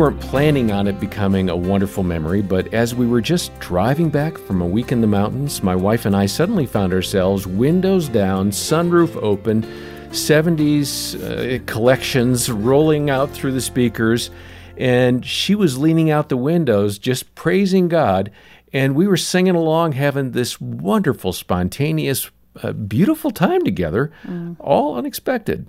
weren't planning on it becoming a wonderful memory, but as we were just driving back from a week in the mountains, my wife and I suddenly found ourselves windows down, sunroof open, 70s uh, collections rolling out through the speakers, and she was leaning out the windows just praising God, and we were singing along, having this wonderful, spontaneous a beautiful time together, mm. all unexpected.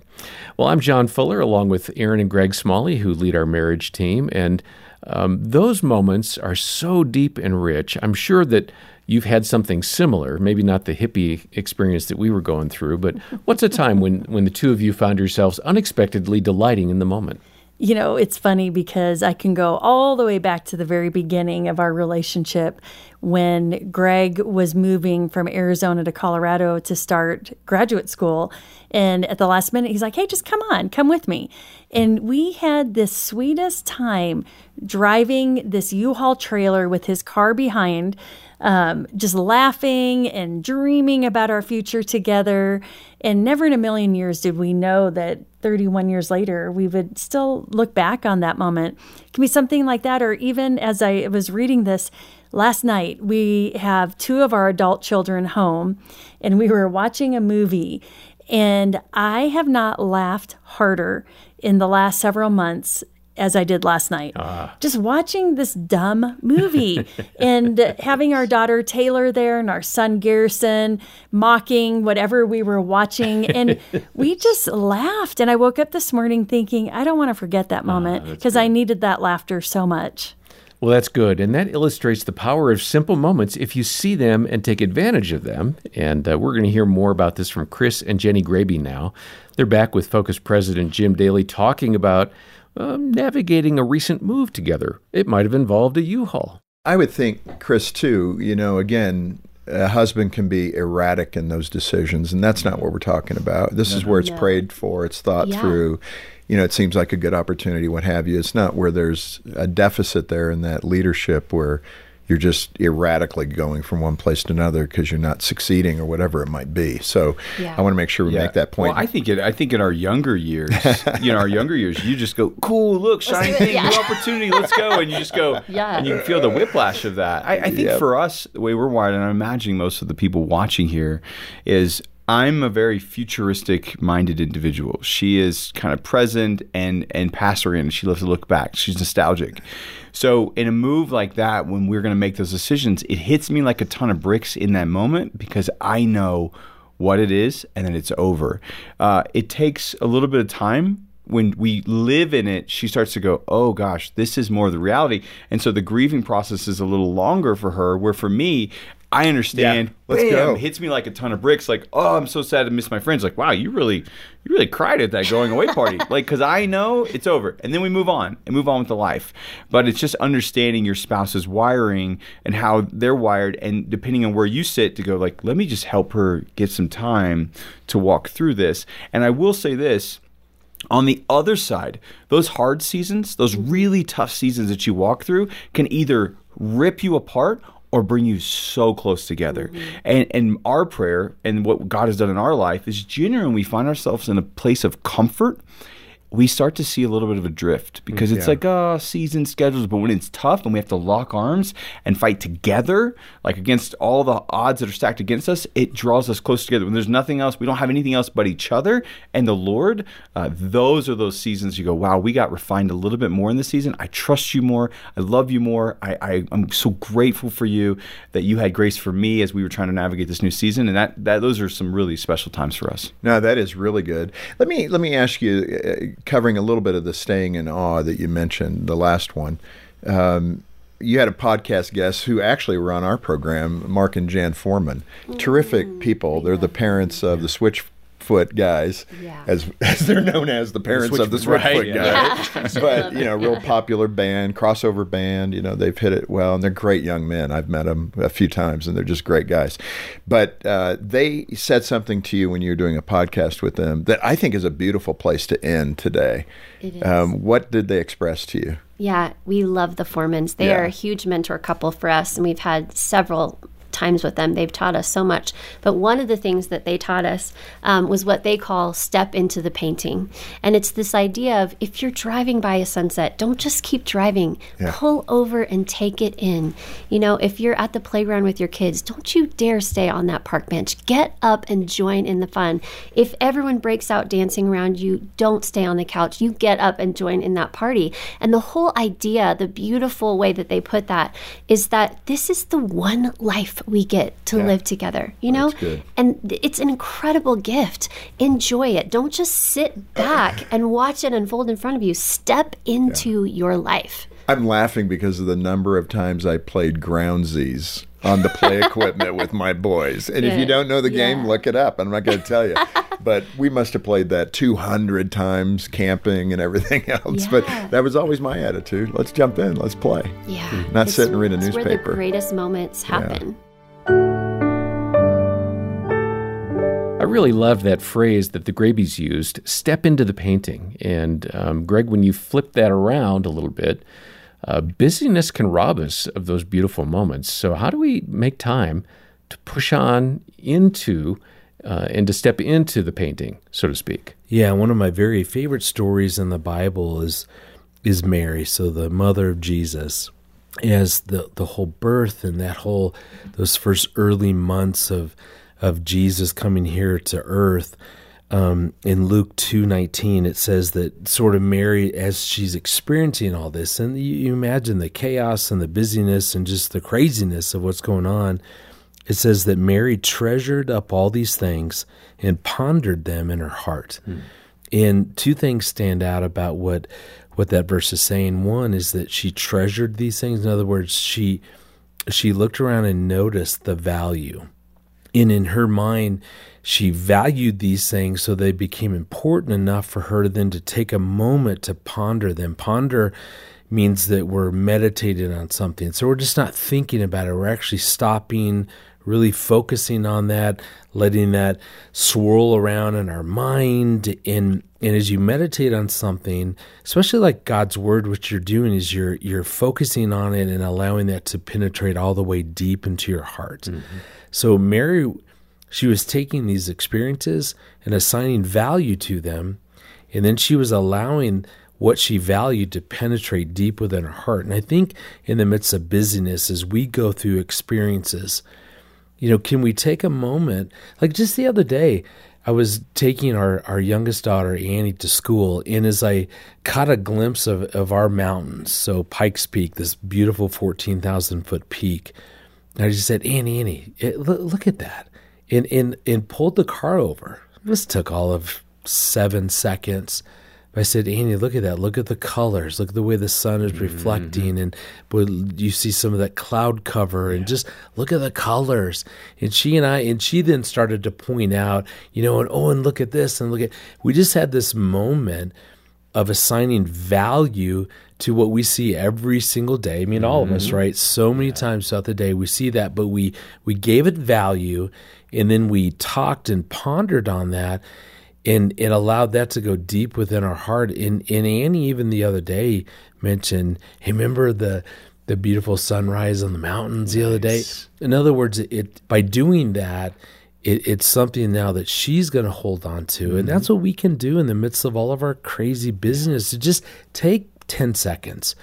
Well, I'm John Fuller, along with Erin and Greg Smalley, who lead our marriage team. And um, those moments are so deep and rich. I'm sure that you've had something similar, maybe not the hippie experience that we were going through, but what's a time when, when the two of you found yourselves unexpectedly delighting in the moment? You know, it's funny because I can go all the way back to the very beginning of our relationship when Greg was moving from Arizona to Colorado to start graduate school. And at the last minute, he's like, hey, just come on, come with me. And we had the sweetest time driving this U Haul trailer with his car behind um, just laughing and dreaming about our future together. And never in a million years did we know that 31 years later, we would still look back on that moment. It can be something like that, or even as I was reading this, last night we have two of our adult children home and we were watching a movie and i have not laughed harder in the last several months as I did last night. Uh. Just watching this dumb movie and having our daughter Taylor there and our son Garrison mocking whatever we were watching. And we just laughed. And I woke up this morning thinking, I don't want to forget that ah, moment because I needed that laughter so much. Well, that's good. And that illustrates the power of simple moments if you see them and take advantage of them. And uh, we're going to hear more about this from Chris and Jenni Graebe now. They're back with Focus President Jim Daly talking about um, navigating a recent move together. It might have involved a U-Haul. I would think, Chris, too, you know, again, a husband can be erratic in those decisions, and that's not what we're talking about. This no, is where it's no. prayed for, it's thought yeah. through. You know, it seems like a good opportunity, what have you. It's not where there's a deficit there in that leadership where you're just erratically going from one place to another because you're not succeeding or whatever it might be. So yeah. I want to make sure we yeah. make that point. Well, I think it. I think in our younger years, you know, our younger years, you just go, "Cool, look, shiny thing, yeah. new opportunity, let's go," and you just go, yeah, and you can feel the whiplash of that. I, I think yep. for us, the way we're wired, and I'm imagining most of the people watching here, is I'm a very futuristic minded individual. She is kind of present and and past oriented. She loves to look back. She's nostalgic. So in a move like that, when we're going to make those decisions, it hits me like a ton of bricks in that moment because I know what it is and then it's over. Uh, it takes a little bit of time when we live in it, she starts to go, oh gosh, this is more the reality. And so the grieving process is a little longer for her, where for me, I understand. Yeah, let's Bam, go. Hits me like a ton of bricks. Like, oh, I'm so sad to miss my friends. Like, wow, you really, you really cried at that going away party. like, because I know it's over, and then we move on and move on with the life. But it's just understanding your spouse's wiring and how they're wired, and depending on where you sit, to go like, let me just help her get some time to walk through this. And I will say this. On the other side, those hard seasons, those really tough seasons that you walk through, can either rip you apart or bring you so close together. Mm-hmm. And and our prayer and what God has done in our life is genuine. We find ourselves in a place of comfort we start to see a little bit of a drift because it's yeah. like oh season schedules but when it's tough and we have to lock arms and fight together like against all the odds that are stacked against us it draws us close together. When there's nothing else we don't have anything else but each other and the lord uh, those are those seasons you go wow we got refined a little bit more in this season. I trust you more. I love you more. I, I i'm so grateful for you that you had grace for me as we were trying to navigate this new season. And that, that those are some really special times for us. No that is really good. Let me let me ask you uh, covering a little bit of the staying in awe that you mentioned, the last one. Um, you had a podcast guest who actually were on our program, Mark and Jan Foreman. Terrific mm, people. They're the parents of the Switch Foot guys, yeah. as as they're known as the parents the of the Switchfoot right, guys. Yeah. but you know, real popular band, crossover band. You know, they've hit it well, and they're great young men. I've met them a few times, and they're just great guys. But uh, they said something to you when you were doing a podcast with them that I think is a beautiful place to end today. It is. Um, what did they express to you? Yeah, we love the Foremans. They yeah. are a huge mentor couple for us, and we've had several times with them. They've taught us so much. But one of the things that they taught us um, was what they call step into the painting. And it's this idea of if you're driving by a sunset, don't just keep driving, yeah. pull over and take it in. You know, if you're at the playground with your kids, don't you dare stay on that park bench. Get up and join in the fun. If everyone breaks out dancing around you, don't stay on the couch. You get up and join in that party. And the whole idea, the beautiful way that they put that, is that this is the one life we get to yeah. live together, you know? And it's an incredible gift. Enjoy it. Don't just sit back and watch it unfold in front of you. Step into yeah. your life. I'm laughing because of the number of times I played Groundsies on the play equipment with my boys. And yeah. if you don't know the game, yeah. look it up. I'm not going to tell you. but we must have played that 200 times camping and everything else. Yeah. But that was always my attitude. Let's jump in. Let's play. Yeah. Not sit and read a newspaper. where the greatest moments happen. I really love that phrase that the Graebes used step into the painting. And um, Greg, when you flip that around a little bit, uh, busyness can rob us of those beautiful moments. So, how do we make time to push on into uh, and to step into the painting, so to speak? Yeah, one of my very favorite stories in the Bible is is Mary, so the mother of Jesus, as the the whole birth and that whole those first early months of of Jesus coming here to earth um, in Luke two nineteen, it says that sort of Mary, as she's experiencing all this, and you, you imagine the chaos and the busyness and just the craziness of what's going on. It says that Mary treasured up all these things and pondered them in her heart. Hmm. And two things stand out about what what that verse is saying. One is that she treasured these things. In other words, she she looked around and noticed the value. And in her mind, she valued these things so they became important enough for her to then to take a moment to ponder them. Ponder means that we're meditating on something. So we're just not thinking about it. We're actually stopping, really focusing on that, letting that swirl around in our mind. And and as you meditate on something, especially like God's word, what you're doing is you're you're focusing on it and allowing that to penetrate all the way deep into your heart. Mm-hmm. So Mary she was taking these experiences and assigning value to them, and then she was allowing what she valued to penetrate deep within her heart. And I think in the midst of busyness, as we go through experiences, you know, can we take a moment? Like just the other day, I was taking our, our youngest daughter, Annie, to school, and as I caught a glimpse of, of our mountains, so Pikes Peak, this beautiful 14,000 foot peak, I just said, Annie, Annie, eh, it, look, look at that and, and, and pulled the car over. This took all of seven seconds. I said, Annie, look at that. Look at the colors. Look at the way the sun is mm-hmm. reflecting. Mm-hmm. And you see some of that cloud cover and just look at the colors. And she and I, and she then started to point out, you know, and oh, and look at this and look at, we just had this moment of assigning value to what we see every single day. I mean, all mm-hmm. of us, mm-hmm. right? So many yeah. times throughout the day, we see that, but we, we gave it value and then we talked and pondered on that and it allowed that to go deep within our heart. And, and Annie even the other day mentioned, hey, remember the the beautiful sunrise on the mountains the other day? In other words, it by doing that, it, it's something now that she's going to hold on to, mm-hmm. and that's what we can do in the midst of all of our crazy business. To just take ten seconds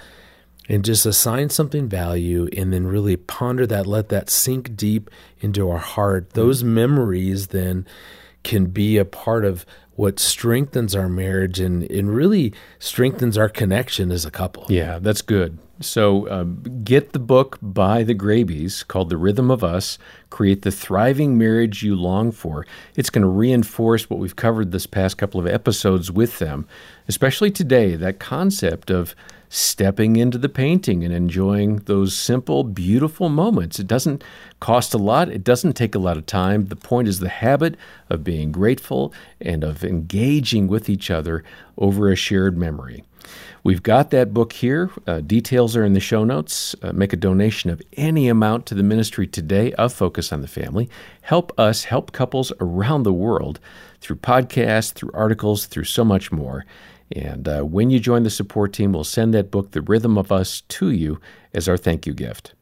and just assign something value and then really ponder that, let that sink deep into our heart. Those memories then can be a part of what strengthens our marriage and, and really strengthens our connection as a couple. Yeah, that's good. So uh, get the book by the Graebes called The Rhythm of Us Create the Thriving Marriage You Long For. It's going to reinforce what we've covered this past couple of episodes with them, especially today that concept of stepping into the painting and enjoying those simple, beautiful moments. It doesn't cost a lot, it doesn't take a lot of time. The point is the habit of being grateful and of engaging with each other over a shared memory. We've got that book here. Uh, details are in the show notes. Uh, make a donation of any amount to the ministry today of Focus on the Family. Help us help couples around the world through podcasts, through articles, through so much more. And uh, when you join the support team, we'll send that book, The Rhythm of Us, to you as our thank you gift.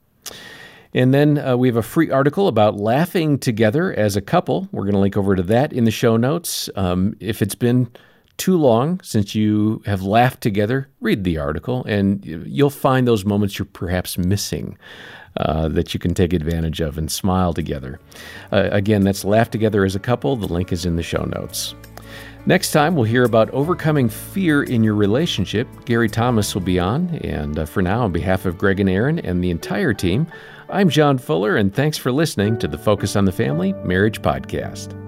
And then uh, we have a free article about laughing together as a couple. We're going to link over to that in the show notes. Um, if it's been too long since you have laughed together, read the article and you'll find those moments you're perhaps missing. Uh, that you can take advantage of and smile together. Uh, again, that's Laugh Together as a Couple. The link is in the show notes. Next time, we'll hear about overcoming fear in your relationship. Gary Thomas will be on. And uh, for now, on behalf of Greg and Erin and the entire team, I'm John Fuller, and thanks for listening to the Focus on the Family Marriage Podcast.